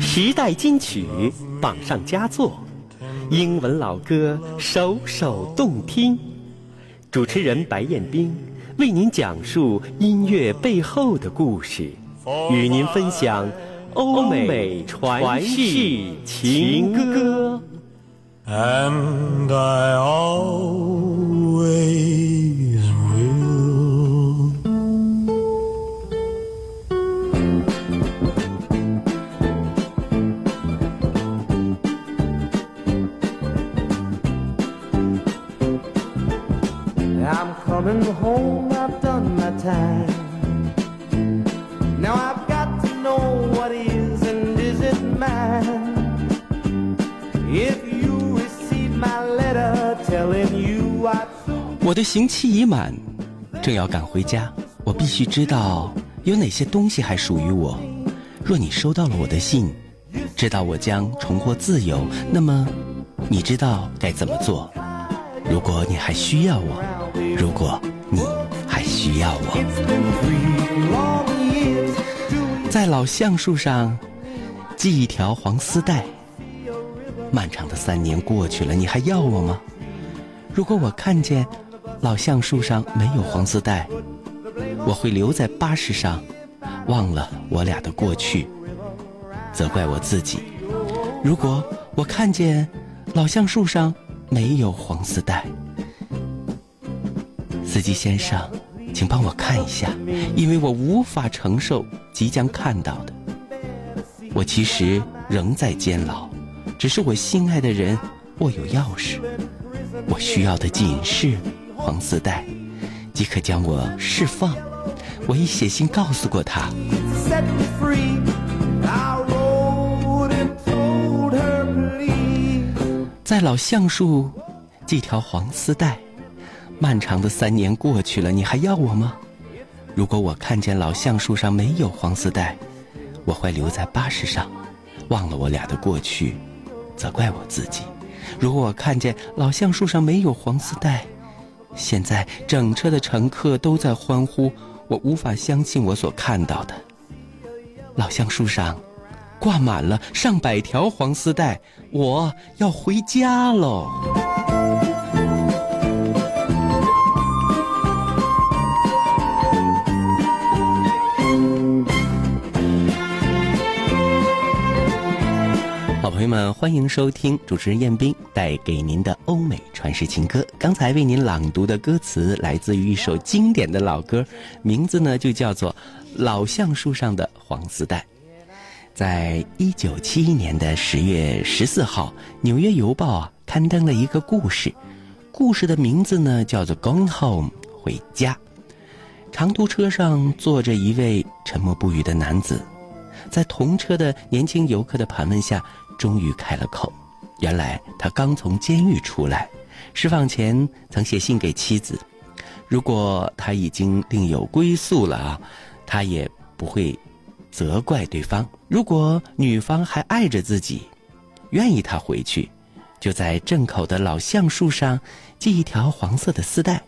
时代金曲榜上佳作，英文老歌首首动听。主持人白彦斌为您讲述音乐背后的故事，与您分享欧美传世情歌。I'm coming home, I've done my time. Now I've got to know what is and isn't mine. If you receive my letter telling you I 我的刑期已满，正要赶回家，我必须知道有哪些东西还属于我。若你收到了我的信，知道我将重获自由，那么你知道该怎么做。如果你还需要我，如果你还需要我，在老橡树上系一条黄丝带。漫长的三年过去了，你还要我吗？如果我看见老橡树上没有黄丝带，我会留在巴士上，忘了我俩的过去，责怪我自己。如果我看见老橡树上没有黄丝带，司机先生，请帮我看一下，因为我无法承受即将看到的。我其实仍在监牢，只是我心爱的人握有钥匙。我需要的仅是黄丝带，即可将我释放。我已写信告诉过他.在老橡树系条黄丝带。漫长的三年过去了，你还要我吗？如果我看见老橡树上没有黄丝带，我会留在巴士上，忘了我俩的过去，责怪我自己。如果我看见老橡树上没有黄丝带，现在整车的乘客都在欢呼，我无法相信我所看到的。老橡树上挂满了上百条黄丝带，我要回家喽。朋友们，欢迎收听主持人彦斌带给您的欧美传世情歌。刚才为您朗读的歌词来自于一首经典的老歌，名字呢就叫做《老橡树上的黄丝带》。在一九七一年的十月十四号，《纽约邮报》啊刊登了一个故事，故事的名字呢叫做《Going Home》回家。长途车上坐着一位沉默不语的男子，在同车的年轻游客的盘问下，终于开了口。原来他刚从监狱出来，释放前曾写信给妻子，如果他已经另有归宿了啊，他也不会责怪对方。如果女方还爱着自己，愿意他回去，就在镇口的老橡树上系一条黄色的丝带。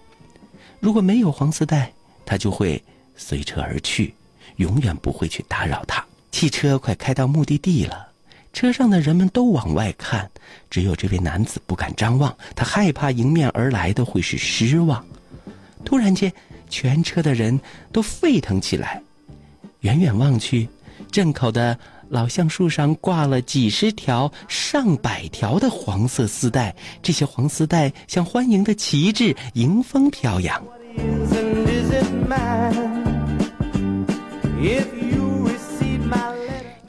如果没有黄丝带，他就会随车而去，永远不会去打扰他。汽车快开到目的地了，车上的人们都往外看，只有这位男子不敢张望，他害怕迎面而来的会是失望。突然间，全车的人都沸腾起来。远远望去，镇口的老橡树上挂了几十条、上百条的黄色丝带，这些黄丝带像欢迎的旗帜，迎风飘扬。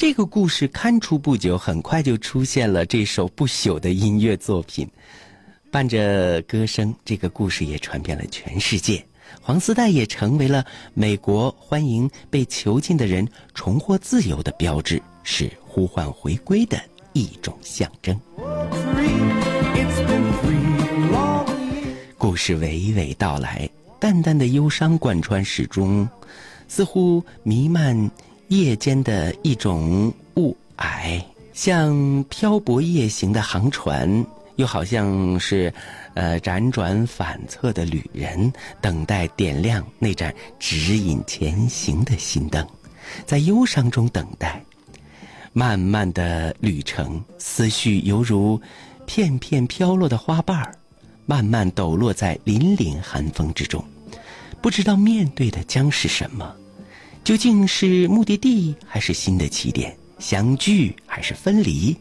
这个故事刊出不久，很快就出现了这首不朽的音乐作品。伴着歌声，这个故事也传遍了全世界。黄丝带也成为了美国欢迎被囚禁的人重获自由的标志，是呼唤回归的一种象征。故事娓娓道来，淡淡的忧伤贯穿始终，似乎弥漫夜间的一种雾霭，像漂泊夜行的航船，又好像是，呃，辗转反侧的旅人，等待点亮那盏指引前行的心灯，在忧伤中等待。漫漫的旅程，思绪犹如片片飘落的花瓣儿，慢慢抖落在凛凛寒风之中。不知道面对的将是什么，究竟是目的地还是新的起点？相聚还是分离？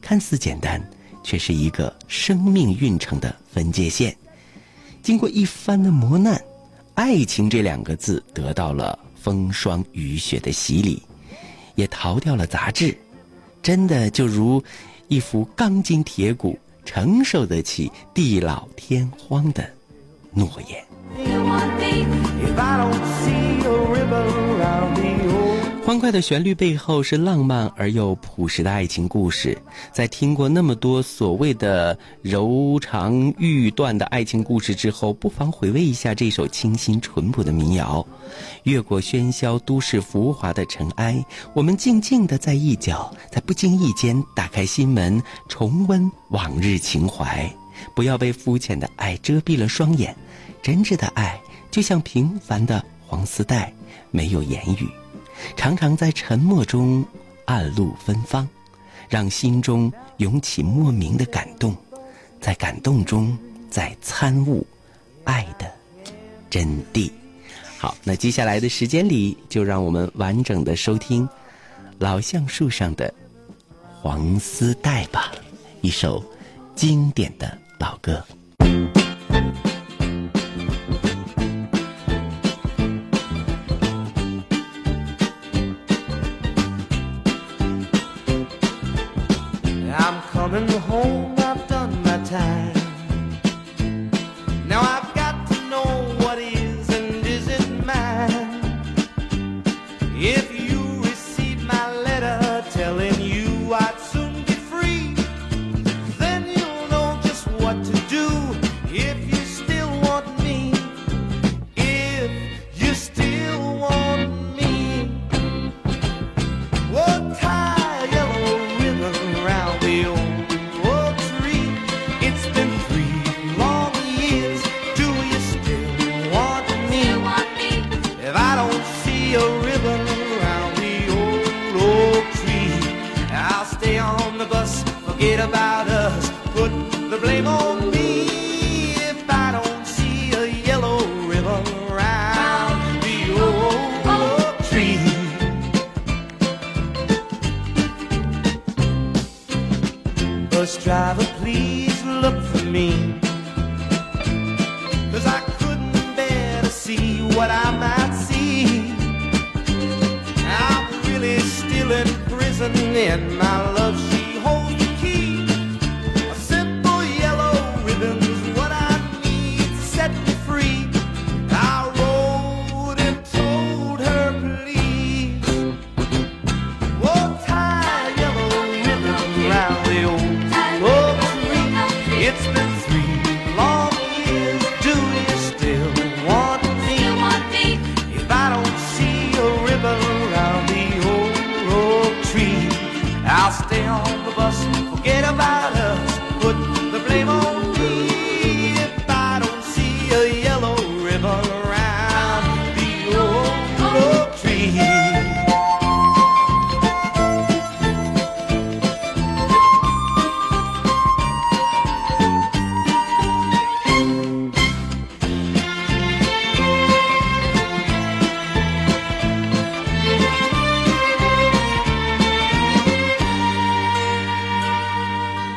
看似简单，却是一个生命运程的分界线。经过一番的磨难，爱情这两个字得到了风霜雨雪的洗礼。也逃掉了杂质，真的就如一副钢筋铁骨，承受得起地老天荒的诺言。欢快的旋律背后是浪漫而又朴实的爱情故事。在听过那么多所谓的柔肠欲断的爱情故事之后，不妨回味一下这首清新淳朴的民谣。越过喧嚣都市浮华的尘埃，我们静静的在一角，在不经意间打开心门，重温往日情怀。不要被肤浅的爱遮蔽了双眼，真挚的爱就像平凡的黄丝带，没有言语。常常在沉默中暗露芬芳，让心中涌起莫名的感动，在感动中在参悟爱的真谛。好，那接下来的时间里，就让我们完整的收听老橡树上的黄丝带吧，一首经典的老歌。Bus driver, please look for me. Cause I couldn't bear to see what I might see. I'm really still in prison and my love,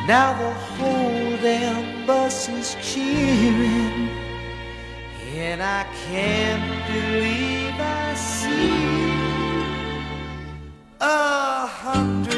Now the whole damn bus is cheering, and I can't believe I see a hundred